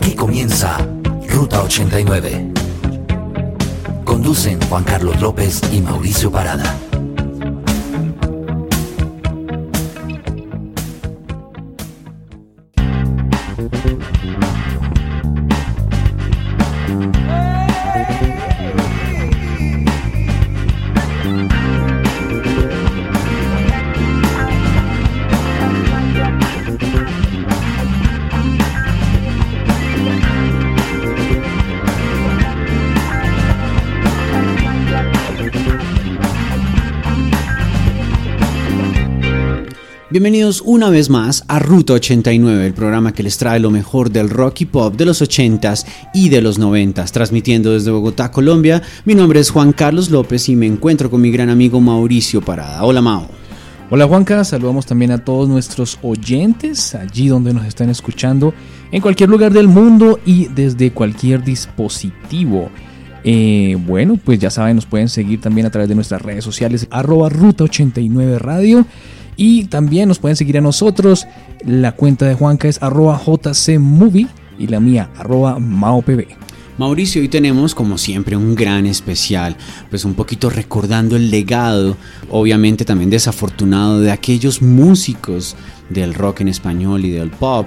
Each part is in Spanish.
Aquí comienza Ruta 89. Conducen Juan Carlos López y Mauricio Parada. Una vez más a Ruta 89, el programa que les trae lo mejor del rock y pop de los 80s y de los 90s, transmitiendo desde Bogotá, Colombia. Mi nombre es Juan Carlos López y me encuentro con mi gran amigo Mauricio Parada. Hola Mao. Hola Juanca, saludamos también a todos nuestros oyentes allí donde nos están escuchando, en cualquier lugar del mundo y desde cualquier dispositivo. Eh, bueno, pues ya saben, nos pueden seguir también a través de nuestras redes sociales, arroba ruta 89 radio. Y también nos pueden seguir a nosotros. La cuenta de Juanca es arroba jcmovie y la mía arroba maopb. Mauricio, hoy tenemos como siempre un gran especial, pues un poquito recordando el legado, obviamente también desafortunado, de aquellos músicos del rock en español y del pop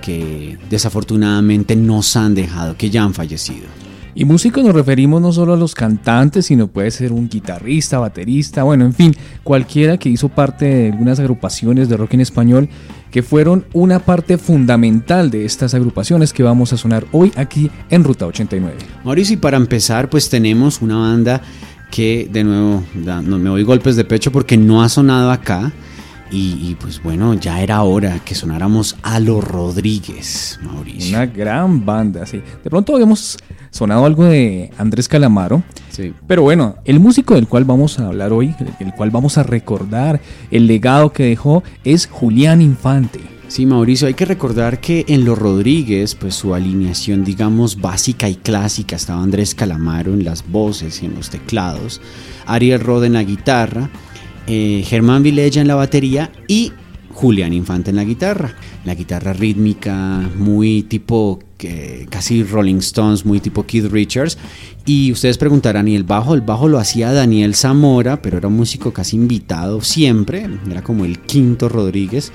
que desafortunadamente nos han dejado, que ya han fallecido. Y músicos nos referimos no solo a los cantantes, sino puede ser un guitarrista, baterista, bueno, en fin, cualquiera que hizo parte de algunas agrupaciones de rock en español que fueron una parte fundamental de estas agrupaciones que vamos a sonar hoy aquí en Ruta 89. Mauricio, y para empezar, pues tenemos una banda que de nuevo no, me doy golpes de pecho porque no ha sonado acá. Y, pues bueno, ya era hora que sonáramos a los Rodríguez, Mauricio. Una gran banda, sí. De pronto habíamos sonado algo de Andrés Calamaro. Sí. Pero bueno, el músico del cual vamos a hablar hoy, el cual vamos a recordar, el legado que dejó, es Julián Infante. Sí, Mauricio, hay que recordar que en Los Rodríguez, pues su alineación, digamos, básica y clásica, estaba Andrés Calamaro en las voces y en los teclados, Ariel Rod en la guitarra, eh, Germán Vilella en la batería y Julián Infante en la guitarra. La guitarra rítmica, muy tipo casi Rolling Stones, muy tipo Keith Richards. Y ustedes preguntarán, ¿y el bajo? El bajo lo hacía Daniel Zamora, pero era un músico casi invitado siempre, era como el quinto Rodríguez.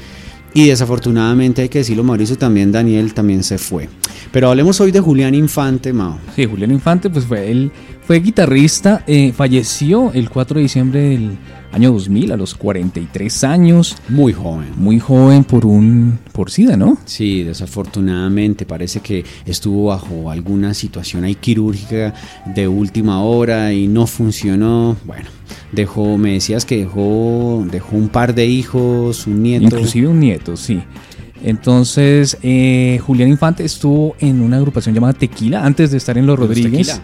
Y desafortunadamente hay que decirlo, Mauricio, también Daniel también se fue. Pero hablemos hoy de Julián Infante, Mao. Sí, Julián Infante, pues fue él, fue guitarrista, eh, falleció el 4 de diciembre del año 2000, a los 43 años. Muy joven. Muy joven por un por SIDA, ¿no? Sí, desafortunadamente parece que estuvo bajo alguna situación ahí quirúrgica de última hora y no funcionó. Bueno, dejó, me decías que dejó, dejó un par de hijos, un nieto. Inclusive un nieto, sí. Entonces, eh, Julián Infante estuvo en una agrupación llamada Tequila antes de estar en Los Rodríguez.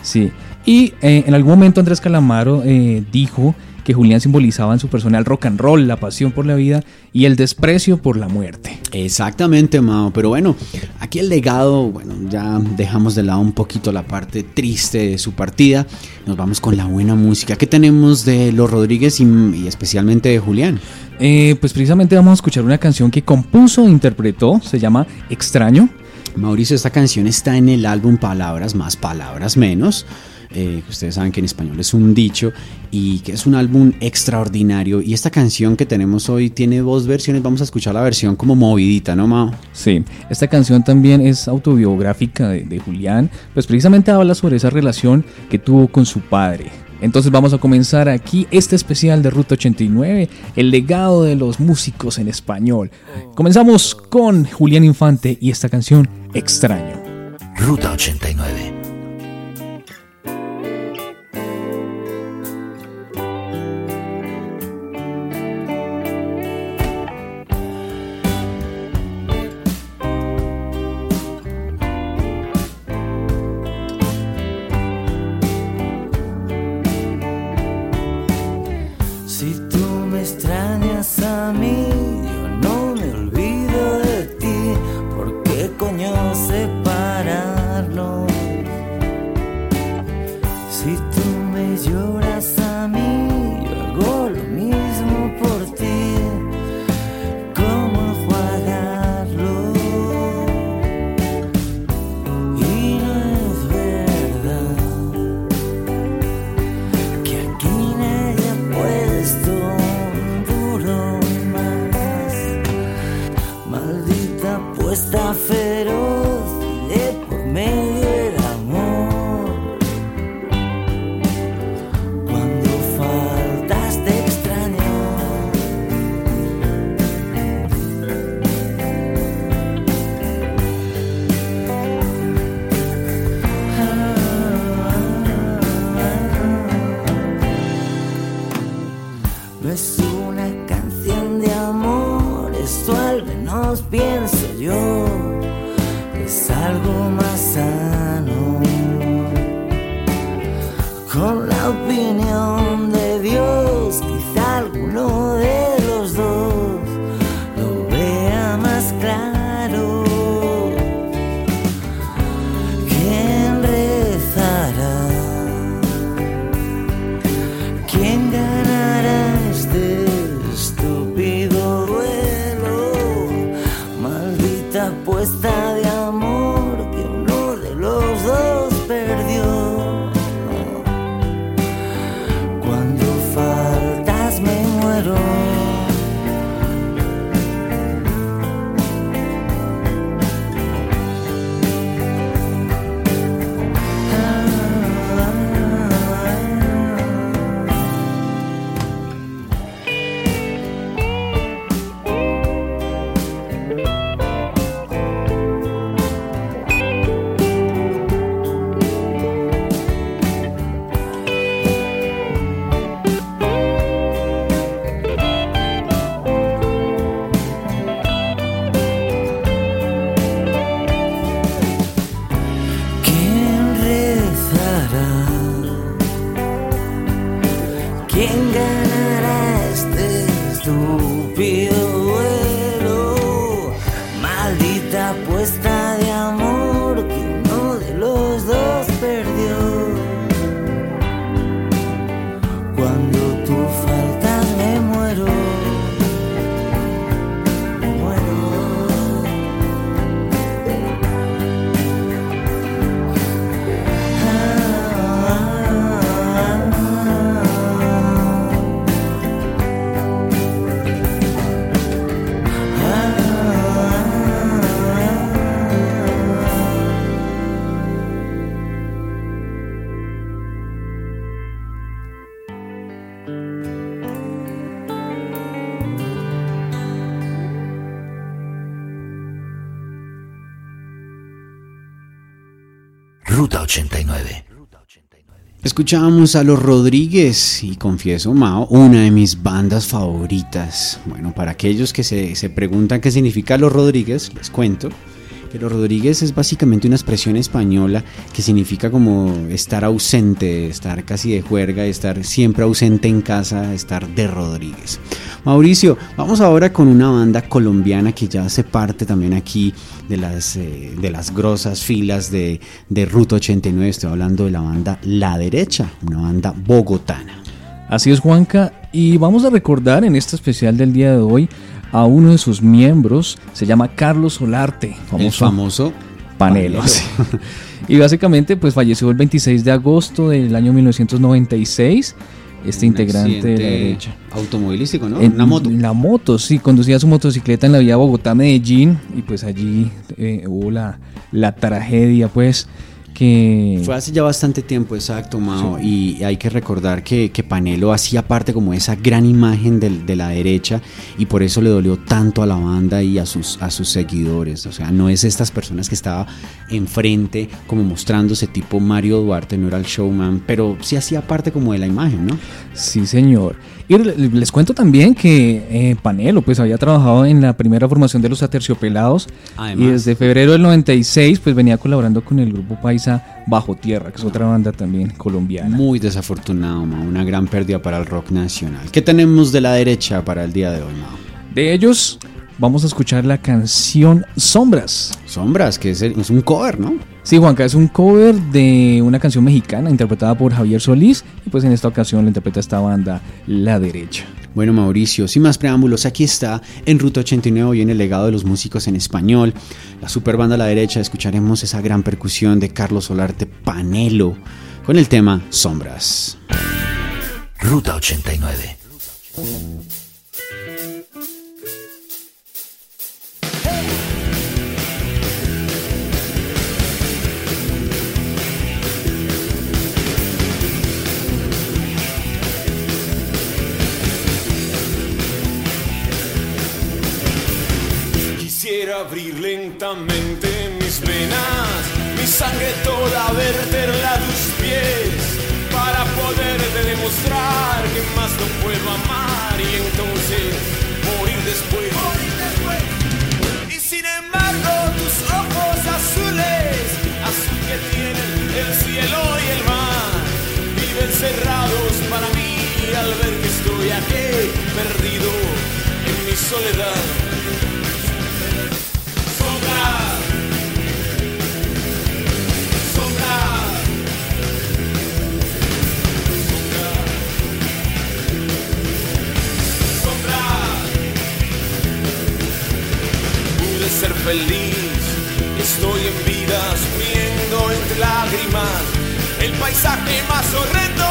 Sí. Y eh, en algún momento Andrés Calamaro eh, dijo que Julián simbolizaba en su personal rock and roll, la pasión por la vida y el desprecio por la muerte. Exactamente, Mao. Pero bueno, aquí el legado, bueno, ya dejamos de lado un poquito la parte triste de su partida. Nos vamos con la buena música. ¿Qué tenemos de Los Rodríguez y, especialmente de Julián? Eh, pues precisamente vamos a escuchar una canción que compuso e interpretó, se llama Extraño. Mauricio, esta canción está en el álbum Palabras más, Palabras menos. Eh, ustedes saben que en español es un dicho y que es un álbum extraordinario. Y esta canción que tenemos hoy tiene dos versiones. Vamos a escuchar la versión como movidita, ¿no, Mao? Sí, esta canción también es autobiográfica de, de Julián, pues precisamente habla sobre esa relación que tuvo con su padre. Entonces vamos a comenzar aquí este especial de Ruta 89, el legado de los músicos en español. Comenzamos con Julián Infante y esta canción Extraño. Ruta 89. Escuchábamos a los Rodríguez y confieso, Mao, una de mis bandas favoritas. Bueno, para aquellos que se, se preguntan qué significa los Rodríguez, les cuento los Rodríguez es básicamente una expresión española que significa como estar ausente, estar casi de juerga, estar siempre ausente en casa, estar de Rodríguez. Mauricio, vamos ahora con una banda colombiana que ya hace parte también aquí de las, eh, de las grosas filas de, de Ruta 89. Estoy hablando de la banda La Derecha, una banda bogotana. Así es, Juanca. Y vamos a recordar en este especial del día de hoy a uno de sus miembros. Se llama Carlos Solarte, El famoso Panelo. Y básicamente, pues falleció el 26 de agosto del año 1996. Este Un integrante de la derecha. Automovilístico, ¿no? En una moto. La moto, sí, conducía su motocicleta en la vía Bogotá-Medellín y pues allí eh, hubo la, la tragedia, pues, que... Fue hace ya bastante tiempo, exacto, Mao. Y hay que recordar que, que Panelo hacía parte como de esa gran imagen de, la derecha y por eso le dolió tanto a la banda y a sus, a sus seguidores. O sea, no es estas personas que estaba enfrente como mostrándose tipo Mario Duarte, no era el showman, pero sí hacía parte como de la imagen, ¿no? Sí, señor. Y les cuento también que eh, Panelo pues había trabajado en la primera formación de los Aterciopelados Además. y desde febrero del 96 pues venía colaborando con el grupo paisa Bajo Tierra, que es otra banda también colombiana. Muy desafortunado, Mao. Una gran pérdida para el rock nacional. ¿Qué tenemos de la derecha para el día de hoy, Mao? De ellos vamos a escuchar la canción Sombras. Sombras, que es, el- es un cover, ¿no? Sí, Juanca, es un cover de una canción mexicana interpretada por Javier Solís y pues en esta ocasión la interpreta esta banda La Derecha. Bueno, Mauricio, sin más preámbulos, aquí está en Ruta 89 hoy en el legado de los músicos en español. La super banda a la derecha, escucharemos esa gran percusión de Carlos Solarte Panelo con el tema Sombras. Ruta 89. Abrir lentamente mis venas, mi sangre toda verterla a tus pies, para poderte demostrar que más no puedo amar y entonces morir después. Y sin embargo tus ojos azules, azul que tienen el cielo y el mar, viven cerrados para mí al ver que estoy aquí perdido en mi soledad. Feliz, estoy en vida, sumiendo entre lágrimas. El paisaje más horrendo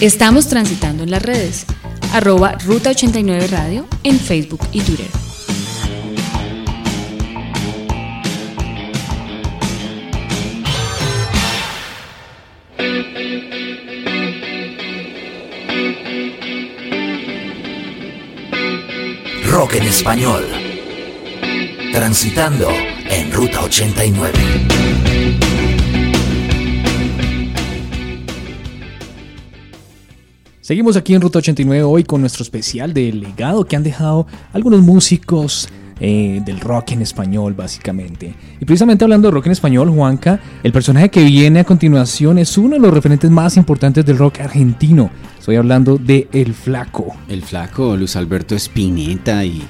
Estamos transitando en las redes. Arroba Ruta 89 Radio en Facebook y Twitter. Rock en español. Transitando en Ruta 89. Seguimos aquí en Ruta 89 hoy con nuestro especial de legado que han dejado algunos músicos eh, del rock en español, básicamente. Y precisamente hablando de rock en español, Juanca, el personaje que viene a continuación es uno de los referentes más importantes del rock argentino. Estoy hablando de El Flaco. El flaco Luis Alberto Spinetta y,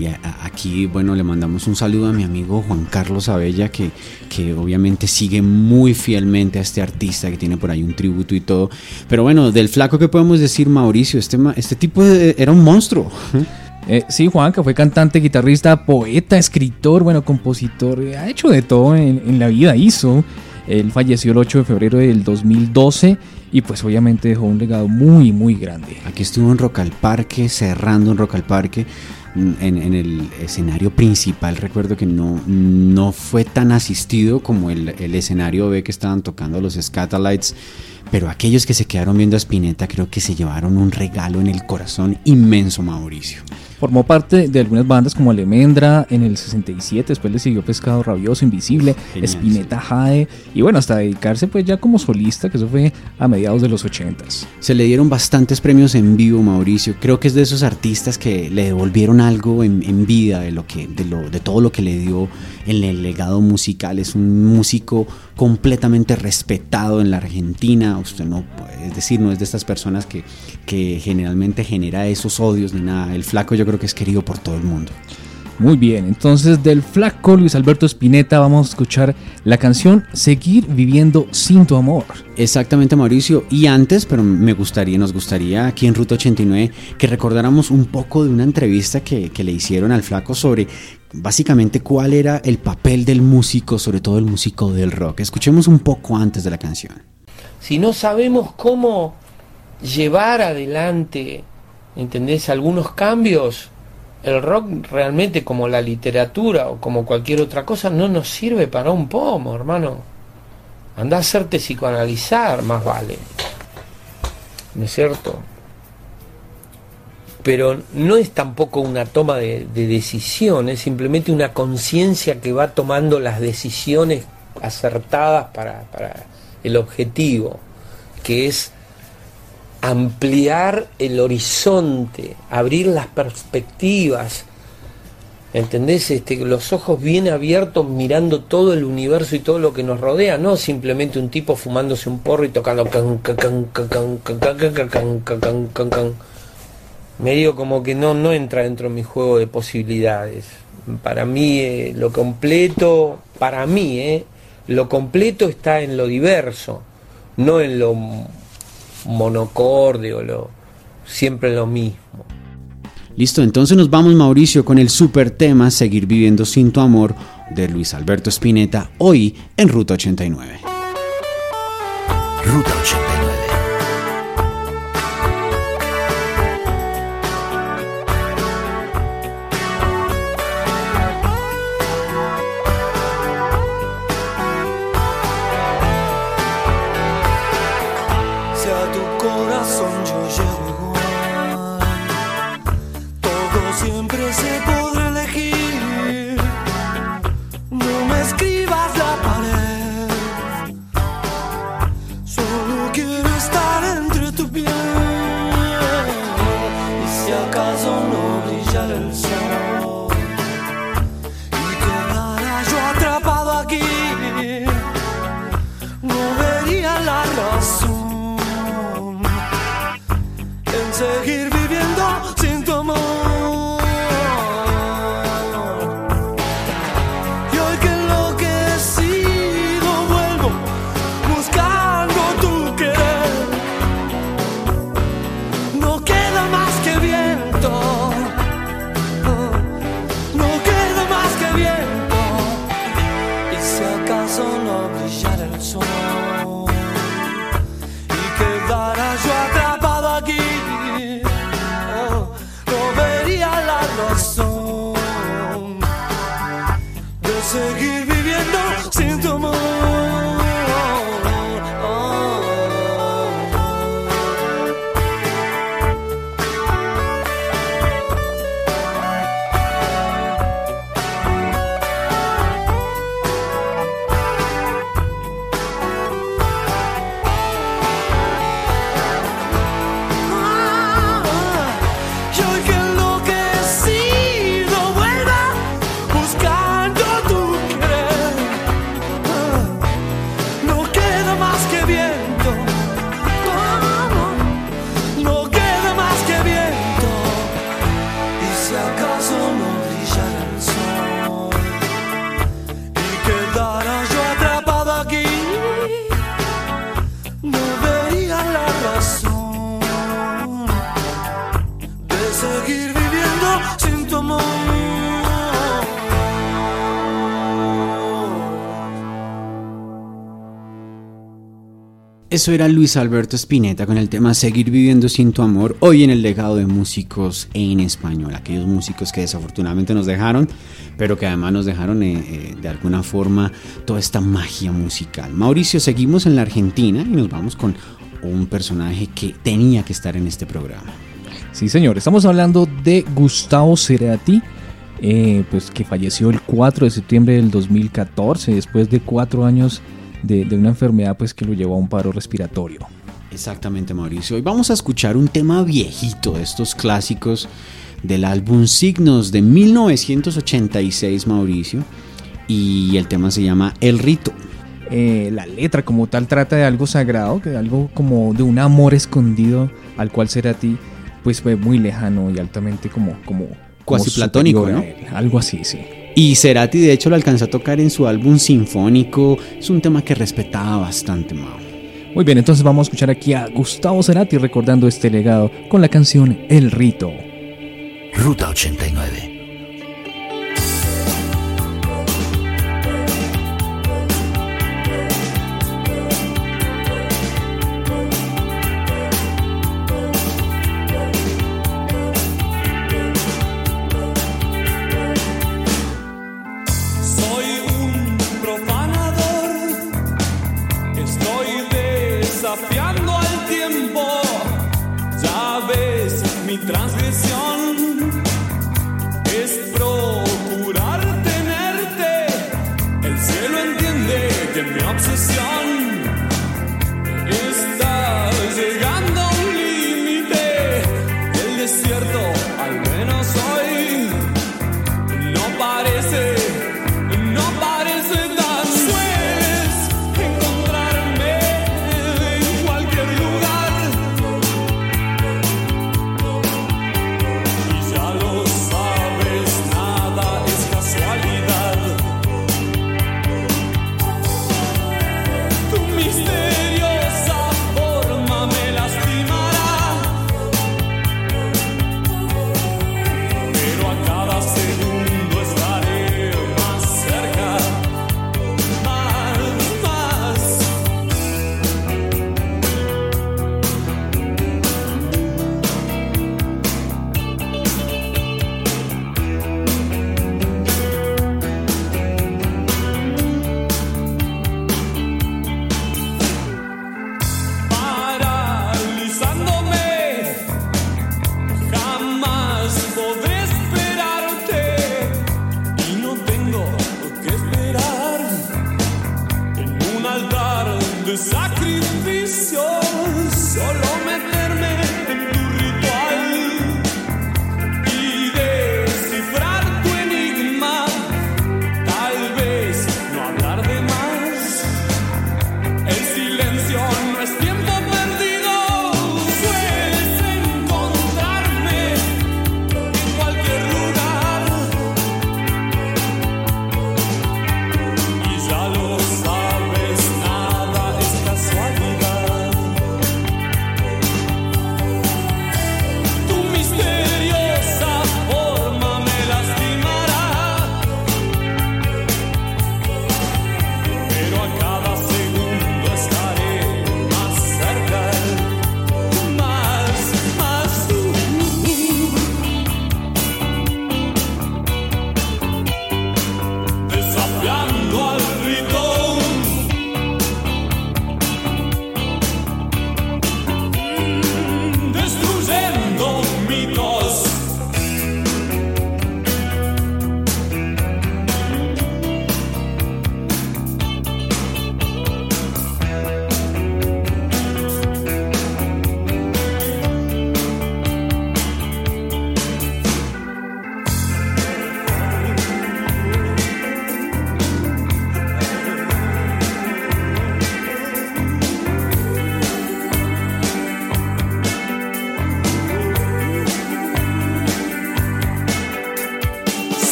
y a- a- aquí, bueno, le mandamos un saludo a mi amigo Juan Carlos Abella que, que obviamente sigue muy fielmente a este artista que tiene por ahí un tributo y todo. Pero bueno, del flaco que podemos decir, Mauricio, este, este tipo de- era un monstruo. Eh, sí, Juanca fue cantante, guitarrista, poeta, escritor, bueno, compositor, eh, ha hecho de todo en, en la vida, hizo. Él falleció el 8 de febrero del 2012 y pues obviamente dejó un legado muy, muy grande. Aquí estuvo en Rock al Parque, cerrando en Rock al Parque. En, el escenario principal recuerdo que no, no fue tan asistido como el, el escenario B que estaban tocando los Scatalites, pero aquellos que se quedaron viendo a Spinetta creo que se llevaron un regalo en el corazón inmenso, Mauricio. Formó parte de algunas bandas como Alemendra en el 67, después le siguió Pescado Rabioso, Invisible, Genial, Spinetta Jade y bueno, hasta dedicarse pues ya como solista, que eso fue a mediados de los 80s. Se le dieron bastantes premios en vivo, Mauricio. Creo que es de esos artistas que le devolvieron algo en, en vida de lo que, de lo, de todo lo que le dio en el legado musical. Es un músico completamente respetado en la Argentina. Usted no, puede- es decir, no es de estas personas que, que generalmente genera esos odios ni nada. El flaco yo creo que es querido por todo el mundo. Muy bien, entonces del flaco Luis Alberto Spinetta vamos a escuchar la canción Seguir viviendo sin tu amor. Exactamente, Mauricio. Y antes, pero me gustaría, nos gustaría aquí en Ruta 89 que recordáramos un poco de una entrevista que, que le hicieron al flaco sobre básicamente cuál era el papel del músico, sobre todo el músico del rock. Escuchemos un poco antes de la canción. Si no sabemos cómo llevar adelante, ¿entendés? Algunos cambios, el rock realmente como la literatura o como cualquier otra cosa no nos sirve para un pomo, hermano. Anda a hacerte psicoanalizar, más vale. ¿No es cierto? Pero no es tampoco una toma de, de decisión, es simplemente una conciencia que va tomando las decisiones acertadas para, para el objetivo, que es ampliar el horizonte, abrir las perspectivas. ¿Entendés? Este, los ojos bien abiertos mirando todo el universo y todo lo que nos rodea, no simplemente un tipo fumándose un porro y tocando can, medio como que no, no entra dentro de mi juego de posibilidades. Para mí lo completo, para mí, eh, lo completo está en lo diverso, no en lo monocorde o lo, siempre lo mismo. Listo, entonces nos vamos Mauricio con el super tema Seguir viviendo sin tu amor de Luis Alberto Spinetta hoy en Ruta 89. Ruta 89. Eso era Luis Alberto Spinetta con el tema Seguir viviendo sin tu amor, hoy en el legado de músicos en español, aquellos músicos que desafortunadamente nos dejaron, pero que además nos dejaron eh, eh, de alguna forma toda esta magia musical. Mauricio, seguimos en la Argentina y nos vamos con un personaje que tenía que estar en este programa. Sí, señor, estamos hablando de Gustavo Cerati, eh, pues que falleció el 4 de septiembre del 2014, después de cuatro años de, de, una enfermedad pues, que lo llevó a un paro respiratorio. Exactamente, Mauricio. Hoy vamos a escuchar un tema viejito de estos clásicos del álbum Signos de 1986, Mauricio. Y el tema se llama El Rito. Eh, la letra como tal trata de algo sagrado, que algo como de un amor escondido al cual Cerati pues fue muy lejano y altamente como como, como platónico, ¿no? Algo así, sí. Y Cerati de hecho lo alcanzó a tocar en su álbum sinfónico. Es un tema que respetaba bastante Mao. Muy bien, entonces vamos a escuchar aquí a Gustavo Cerati recordando este legado con la canción El Rito. Ruta 89.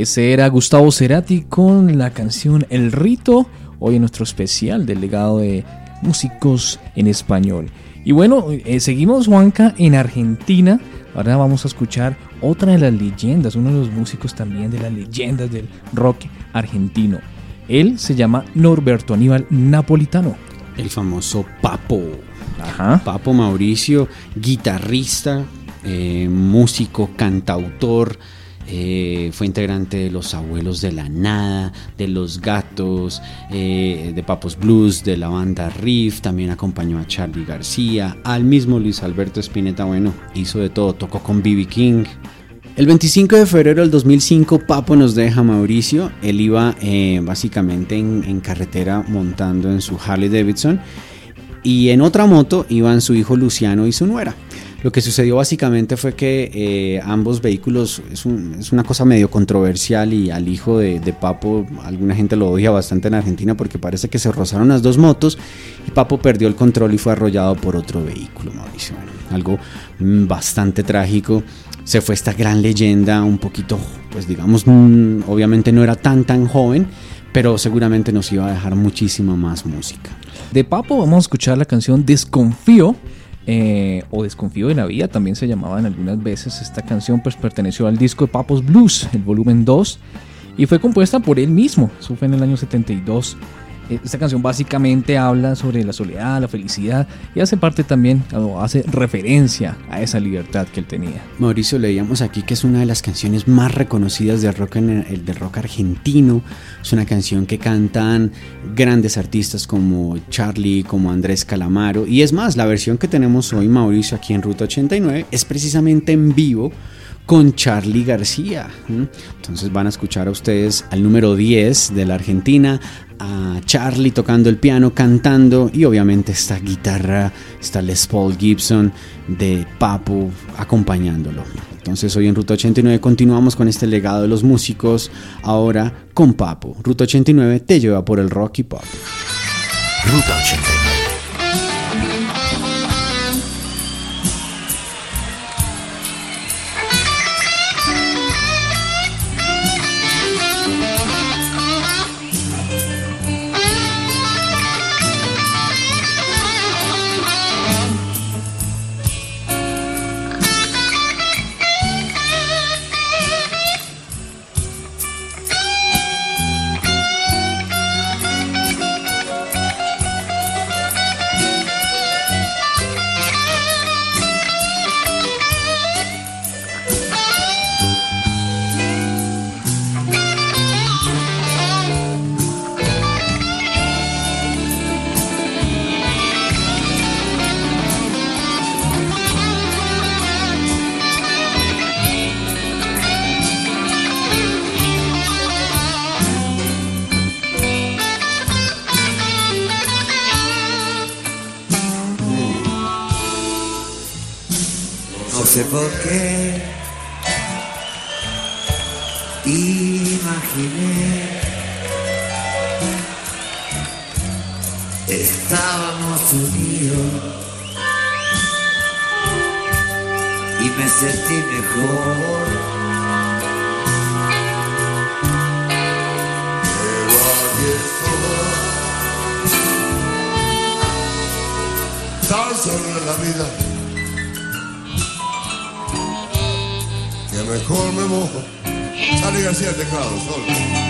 Ese era Gustavo Cerati con la canción El Rito, hoy en nuestro especial del legado de músicos en español. Y bueno, eh, seguimos Juanca en Argentina. Ahora vamos a escuchar otra de las leyendas, uno de los músicos también de las leyendas del rock argentino. Él se llama Norberto Aníbal Napolitano. El famoso Papo. Ajá. Papo Mauricio, guitarrista, eh, músico, cantautor, eh, fue integrante de Los Abuelos de la Nada, de Los Gatos, eh, de Papos Blues, de la banda Riff, también acompañó a Charlie García, al mismo Luis Alberto Spinetta, bueno, hizo de todo, tocó con B.B. King. El 25 de febrero del 2005, Papo nos deja Mauricio. Él iba eh, básicamente en, en carretera montando en su Harley Davidson y en otra moto iban su hijo Luciano y su nuera. Lo que sucedió básicamente fue que eh, ambos vehículos es, un- es una cosa medio controversial y al hijo de, de Papo alguna gente lo odia bastante en Argentina porque parece que se rozaron las dos motos y Papo perdió el control y fue arrollado por otro vehículo, Mauricio. Bueno, algo mm, bastante trágico. Se fue esta gran leyenda un poquito, pues digamos, mm, obviamente no era tan tan joven, pero seguramente nos iba a dejar muchísima más música. De Papo vamos a escuchar la canción Desconfío. Eh, o Desconfío de la Vida, también se llamaban algunas veces. Esta canción pues perteneció al disco de Papos Blues, el volumen 2, y fue compuesta por él mismo. Eso fue en el año 72. Eh, Esta canción básicamente habla sobre la soledad, la felicidad y hace parte también, o hace referencia a esa libertad que él tenía. Mauricio, leíamos aquí que es una de las canciones más reconocidas del rock, del rock argentino. Es una canción que cantan grandes artistas como Charlie, como Andrés Calamaro. Y es más, la versión que tenemos hoy, Mauricio, aquí en Ruta 89, es precisamente en vivo con Charlie García. Entonces van a escuchar a ustedes al número 10 de la Argentina, a Charlie tocando el piano, cantando y obviamente esta guitarra, esta Les Paul Gibson de Papo acompañándolo. Entonces hoy en Ruta 89 continuamos con este legado de los músicos, ahora con Papo. Ruta 89 te lleva por el rock y pop. Ruta 89. Solo en la vida. que mejor me mojo. Charlie García teclado, solo.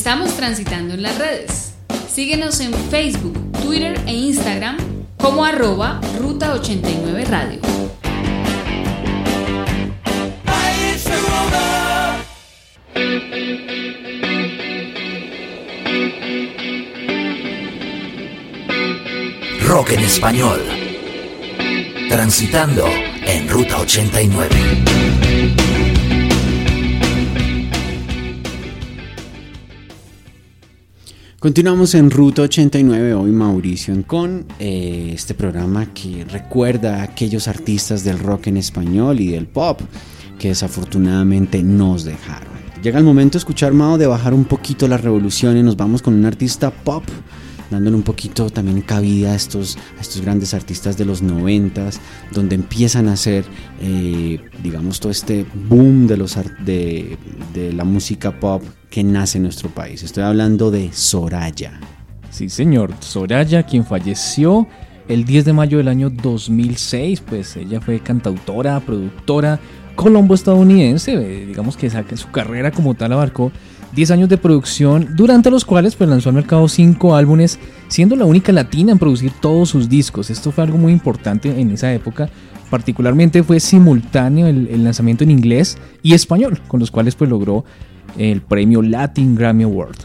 Estamos transitando en las redes. Síguenos en Facebook, Twitter e Instagram como arroba Ruta 89 Radio. Rock en español. Transitando en Ruta 89. Continuamos en Ruta 89, hoy Mauricio con eh, este programa que recuerda a aquellos artistas del rock en español y del pop que desafortunadamente nos dejaron. Llega el momento escuchar Mao de bajar un poquito la revolución y nos vamos con un artista pop, dándole un poquito también cabida a estos, a estos grandes artistas de los noventas, donde empiezan a hacer, eh, digamos, todo este boom de, los, de, la música pop que nace en nuestro país. Estoy hablando de Soraya. Sí, señor. Soraya, quien falleció el 10 de mayo del año 2006, pues ella fue cantautora, productora, colombo estadounidense. eh, Digamos que su carrera como tal abarcó 10 años de producción, durante los cuales pues, lanzó al mercado 5 álbumes, siendo la única latina en producir todos sus discos. Esto fue algo muy importante en esa época. Particularmente fue simultáneo el, lanzamiento en inglés y español, con los cuales pues, logró el premio Latin Grammy Award.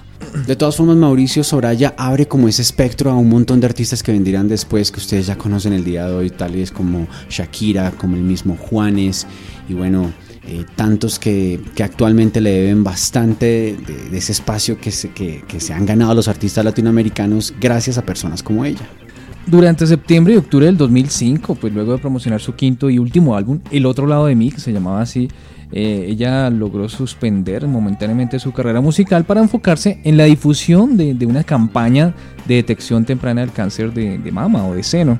De todas formas, Mauricio Soraya abre como ese espectro a un montón de artistas que vendrán después, que ustedes ya conocen el día de hoy, tales como Shakira, como el mismo Juanes, y bueno, eh, tantos que, que actualmente le deben bastante de, de ese espacio que se, que, que se han ganado los artistas latinoamericanos gracias a personas como ella. Durante septiembre y octubre del 2005, pues luego de promocionar su quinto y último álbum, El otro lado de mí, que se llamaba así, eh, ella logró suspender momentáneamente su carrera musical para enfocarse en la difusión de, de una campaña de detección temprana del cáncer de, de mama o de seno,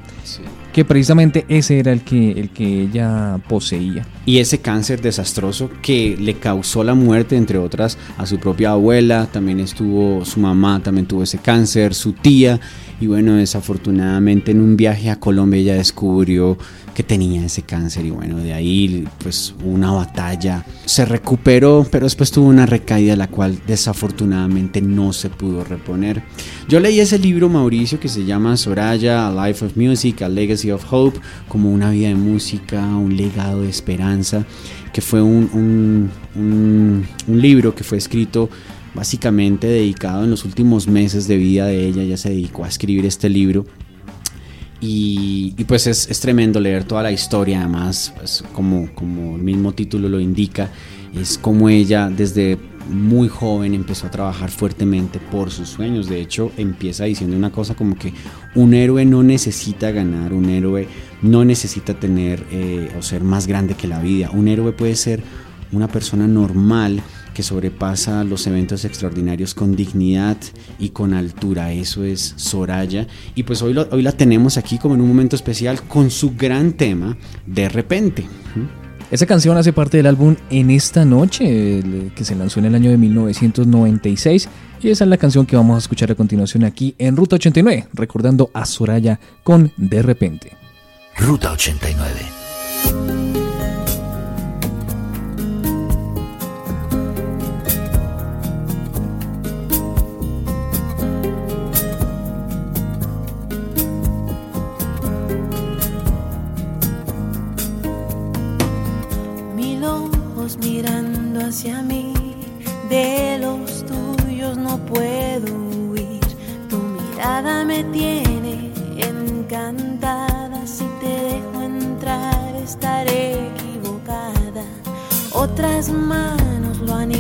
que precisamente ese era el que, el que ella poseía. Y ese cáncer desastroso que le causó la muerte, entre otras, a su propia abuela, también estuvo su mamá, también tuvo ese cáncer, su tía, y bueno, desafortunadamente en un viaje a Colombia ella descubrió que tenía ese cáncer y bueno, de ahí pues una batalla. Se recuperó, pero después tuvo una recaída la cual desafortunadamente no se pudo reponer. Yo leí ese libro, Mauricio, que se llama Soraya, A Life of Music, A Legacy of Hope, como una vida de música, un legado de esperanza, que fue un, un, libro que fue escrito básicamente dedicado en los últimos meses de vida de ella, ella se dedicó a escribir este libro. Y, y pues es, es, tremendo leer toda la historia, además, pues como, como el mismo título lo indica, es como ella desde muy joven empezó a trabajar fuertemente por sus sueños. De hecho, empieza diciendo una cosa como que un héroe no necesita ganar, un héroe no necesita tener eh, o ser más grande que la vida. Un héroe puede ser una persona normal que sobrepasa los eventos extraordinarios con dignidad y con altura. Eso es Soraya. Y pues hoy, hoy la tenemos aquí como en un momento especial con su gran tema, De repente. Esa canción hace parte del álbum En esta noche, que se lanzó en el año de 1996. Y esa es la canción que vamos a escuchar a continuación aquí en Ruta 89, recordando a Soraya con De repente. Ruta 89. Hacia mí, de los tuyos no puedo huir. Tu mirada me tiene encantada. Si te dejo entrar, estaré equivocada. Otras manos lo han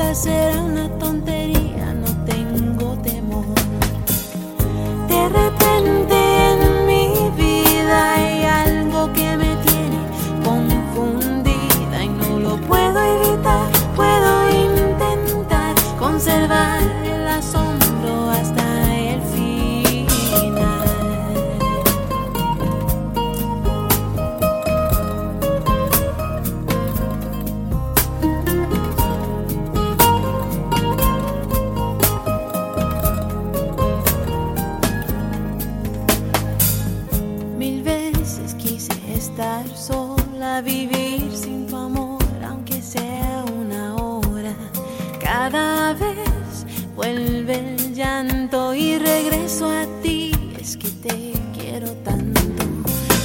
amor. Quizás será una regreso a ti. Es que te quiero tanto.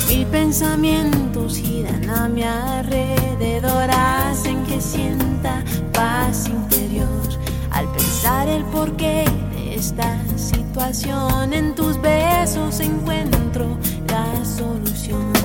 Mil pensamientos giran a mi alrededor, hacen que sienta paz interior al pensar el porqué desesperación. En tus besos encuentro la solución.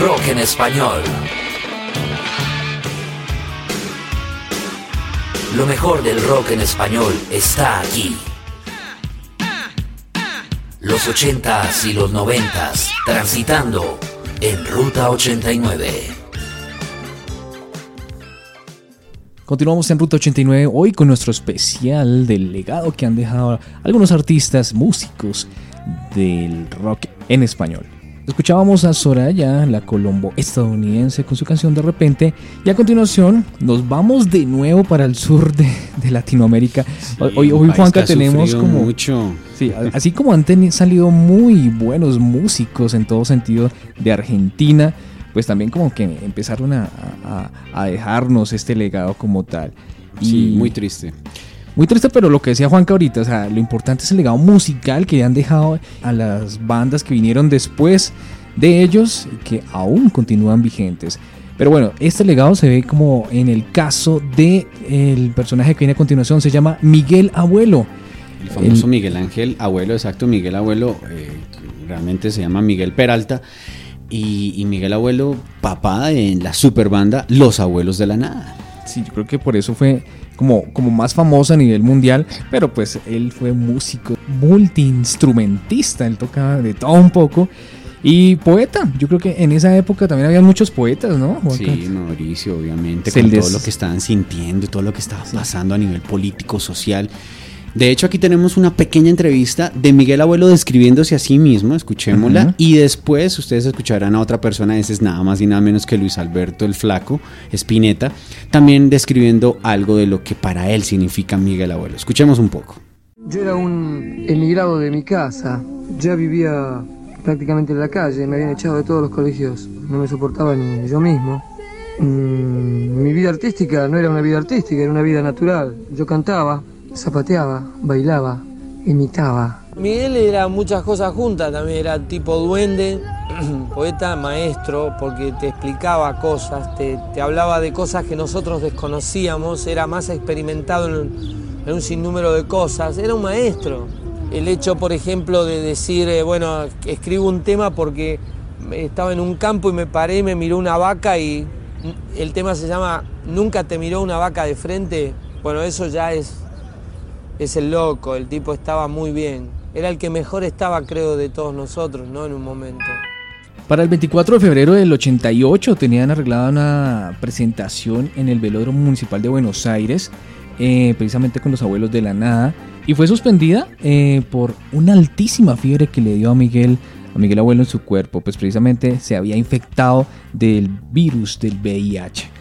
Rock en español. Lo mejor del rock en español está aquí. Los 80s y los 90s, transitando en Ruta 89. Continuamos en Ruta 89 hoy con nuestro especial del legado que han dejado algunos artistas, músicos del rock en español. Escuchábamos a Soraya, la colombo estadounidense, con su canción De repente. Y a continuación nos vamos de nuevo para el sur de, de Latinoamérica. hoy, hoy Juanca, tenemos como. mucho. Sí, así como han teni- salido muy buenos músicos en todo sentido de Argentina, pues también como que empezaron a, a- a dejarnos este legado como tal. Sí, muy triste. Muy triste, pero lo que decía Juanca ahorita, o sea, lo importante es el legado musical que han dejado a las bandas que vinieron después de ellos y que aún continúan vigentes. Pero bueno, este legado se ve como en el caso de el personaje que viene a continuación, se llama Miguel Abuelo. El famoso El- Miguel Ángel Abuelo, exacto, Miguel Abuelo, eh, realmente se llama Miguel Peralta. Y, y Miguel Abuelo, papá en la super banda Los Abuelos de la Nada. Sí, yo creo que por eso fue como, como más famoso a nivel mundial, pero pues él fue músico, multiinstrumentista, él tocaba de todo un poco. Y poeta, yo creo que en esa época también había muchos poetas, ¿no? Sí, Mauricio, obviamente, Se con les- todo lo que estaban sintiendo, todo lo que estaba pasando a nivel político, social. De hecho, aquí tenemos una pequeña entrevista de Miguel Abuelo describiéndose a sí mismo, escuchémosla, y después ustedes escucharán a otra persona, ese es nada más y nada menos que Luis Alberto el Flaco, Spinetta, también describiendo algo de lo que para él significa Miguel Abuelo. Escuchemos un poco. Yo era un emigrado de mi casa, ya vivía prácticamente en la calle, me habían echado de todos los colegios, no me soportaba ni yo mismo. Mm, mi vida artística no era una vida artística, era una vida natural. Yo cantaba, zapateaba, bailaba, imitaba. Miguel era muchas cosas juntas, también era tipo duende, poeta, maestro, porque te explicaba cosas, te, te hablaba de cosas que nosotros desconocíamos, era más experimentado en, un sinnúmero de cosas, era un maestro. El hecho, por ejemplo, de decir, eh, bueno, escribo un tema porque estaba en un campo y me paré y me miró una vaca y el tema se llama Nunca te miró una vaca de frente. Bueno, eso ya es es el loco, el tipo estaba muy bien. Era el que mejor estaba, creo, de todos nosotros, ¿no? En un momento. Para el 24 de febrero del 88 tenían arreglada una presentación en el Velódromo Municipal de Buenos Aires, eh, precisamente con los abuelos de la nada, y fue suspendida eh, por una altísima fiebre que le dio a Miguel, a Miguel Abuelo en su cuerpo, pues precisamente se había infectado del virus del VIH.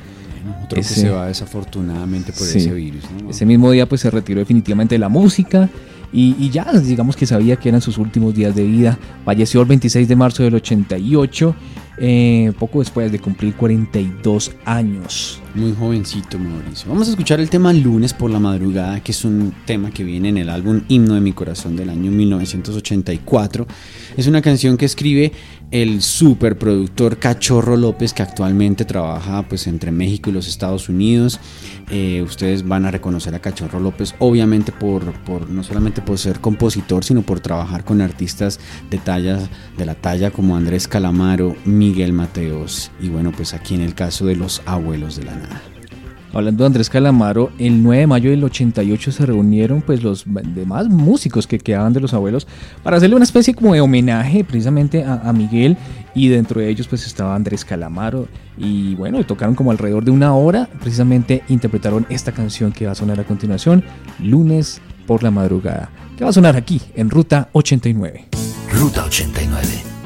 Otro que Ese- se va desafortunadamente por Sí. ese virus. ¿no? Ese mismo día pues se retiró definitivamente de la música y, y ya digamos que sabía que eran sus últimos días de vida. Falleció el 26 de marzo del 88, eh, poco después de cumplir 42 años. Muy jovencito, Mauricio. Vamos a escuchar el tema Lunes por la madrugada, que es un tema que viene en el álbum Himno de mi corazón del año 1984. Es una canción que escribe el superproductor Cachorro López, que actualmente trabaja pues entre México y los Estados Unidos. Eh, ustedes van a reconocer a Cachorro López, obviamente por, no solamente por ser compositor, sino por trabajar con artistas de talla, de la talla como Andrés Calamaro, Miguel Mateos y bueno, pues aquí en el caso de los abuelos de la Hablando de Andrés Calamaro, el 9 de mayo del 88 se reunieron pues los demás músicos que quedaban de los abuelos para hacerle una especie como de homenaje precisamente a, a Miguel y dentro de ellos pues estaba Andrés Calamaro y bueno, tocaron como alrededor de una hora, precisamente interpretaron esta canción que va a sonar a continuación, Lunes por la madrugada, que va a sonar aquí en Ruta 89. Ruta 89.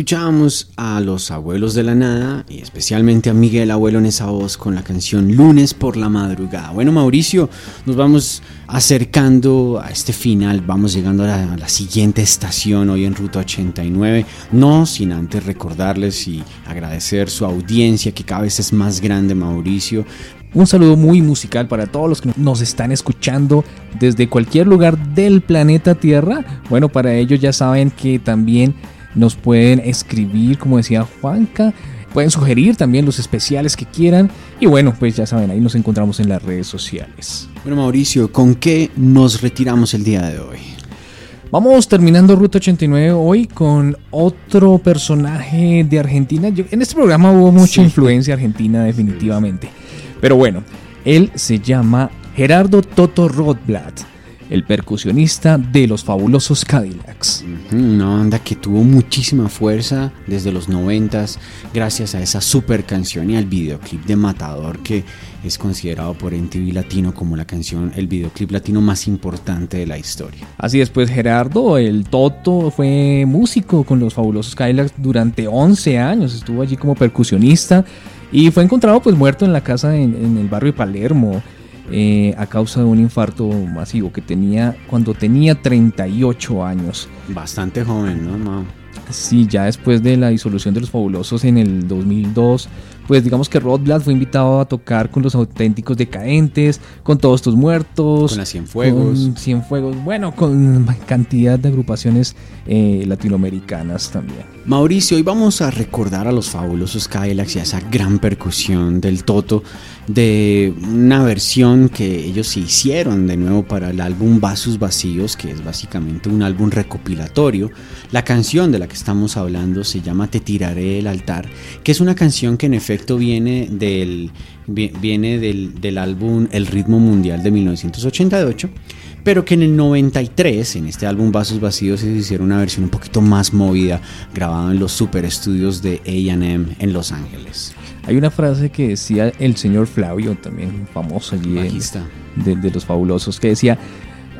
Escuchábamos a los abuelos de la nada y especialmente a Miguel Abuelo en esa voz con la canción Lunes por la madrugada. Bueno, Mauricio, nos vamos acercando a este final, vamos llegando a la, a la siguiente estación hoy en Ruta 89, no sin antes recordarles y agradecer su audiencia que cada vez es más grande, Mauricio. Un saludo muy musical para todos los que nos están escuchando desde cualquier lugar del planeta Tierra. Bueno, para ellos ya saben que también nos pueden escribir, como decía Juanca, pueden sugerir también los especiales que quieran. Y bueno, pues ya saben, ahí nos encontramos en las redes sociales. Bueno, Mauricio, ¿con qué nos retiramos el día de hoy? Vamos terminando Ruta 89 hoy con otro personaje de Argentina. Yo- en este programa hubo mucha influencia argentina definitivamente. Pero bueno, él se llama Gerardo Toto Rothblatt. El percusionista de los fabulosos Cadillacs. Una banda que tuvo muchísima fuerza desde los noventas gracias a esa super canción y al videoclip de Matador que es considerado por MTV Latino como la canción, el videoclip latino más importante de la historia. Así es, pues Gerardo, el Toto, fue músico con los fabulosos Cadillacs durante 11 años, estuvo allí como percusionista y fue encontrado pues muerto en la casa en, en el barrio de Palermo eh, a causa de un infarto masivo que tenía cuando tenía 38 años. Bastante joven, ¿no? No. Sí, ya después de la disolución de los fabulosos en el 2002, pues digamos que Rod Blast fue invitado a tocar con los auténticos decadentes, con todos estos muertos, Con las Cienfuegos. con Cienfuegos, bueno, con cantidad de agrupaciones eh, latinoamericanas también. Mauricio, hoy vamos a recordar a los fabulosos Cadillacs y a esa gran percusión del Toto de una versión que ellos se hicieron de nuevo para el álbum Vasos Vacíos, que es básicamente un álbum recopilatorio. La canción de la que estamos hablando se llama Te tiraré del altar, que es una canción que en efecto viene del, vi- viene del, del álbum El ritmo mundial de 1988 pero que en el 93, en este álbum Vasos Vacíos, se hicieron una versión un poquito más movida, grabado en los super estudios de AM en Los Ángeles. Hay una frase que decía el señor Flavio, también famoso allí de, de los fabulosos, que decía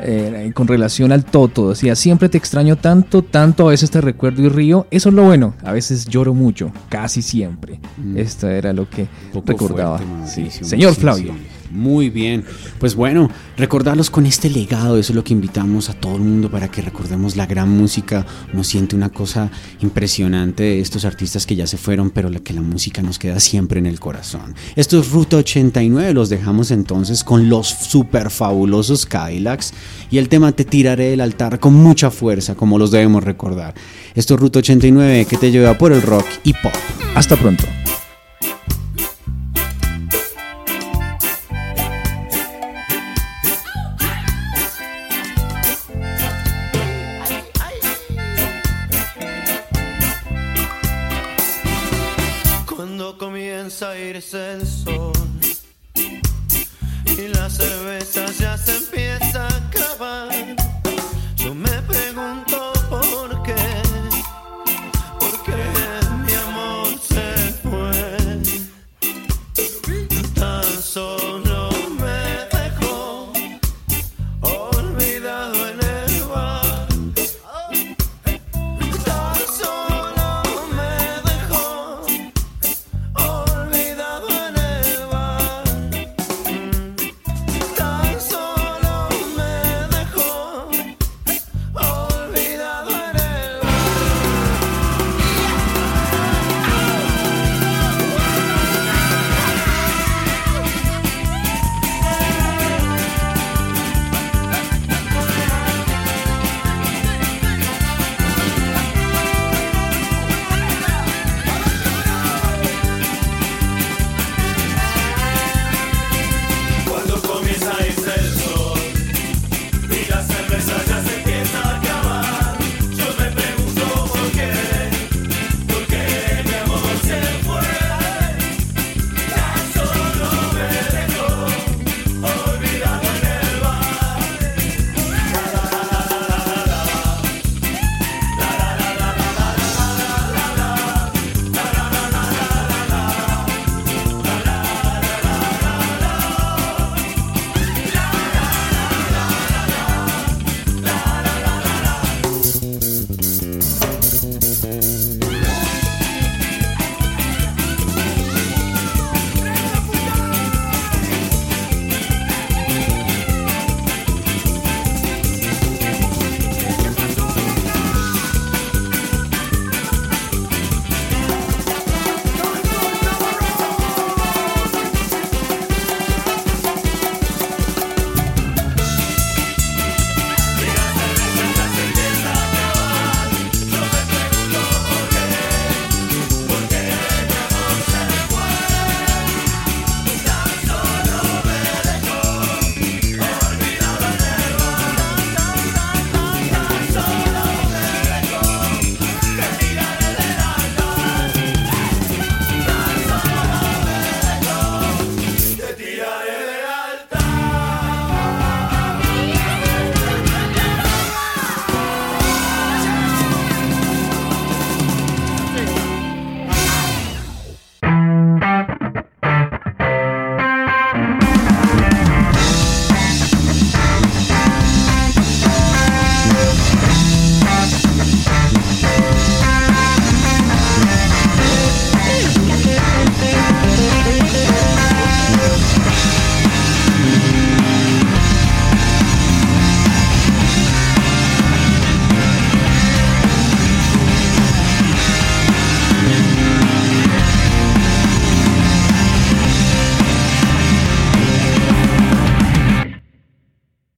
eh, con relación al Toto, decía, siempre te extraño tanto, tanto, a veces te recuerdo y río, eso es lo bueno, a veces lloro mucho, casi siempre. Mm. Esto era lo que recordaba. fuerte, Sí. Señor Flavio. sensible. Muy bien. Pues bueno, recordarlos con este legado, eso es lo que invitamos a todo el mundo para que recordemos la gran música. Uno siente una cosa impresionante de estos artistas que ya se fueron, pero la que la música nos queda siempre en el corazón. Esto es Ruta 89, los dejamos entonces con los super fabulosos Cadillacs y el tema Te tiraré del altar con mucha fuerza, como los debemos recordar. Esto es Ruta 89 que te lleva por el rock y pop. Hasta pronto. Cuando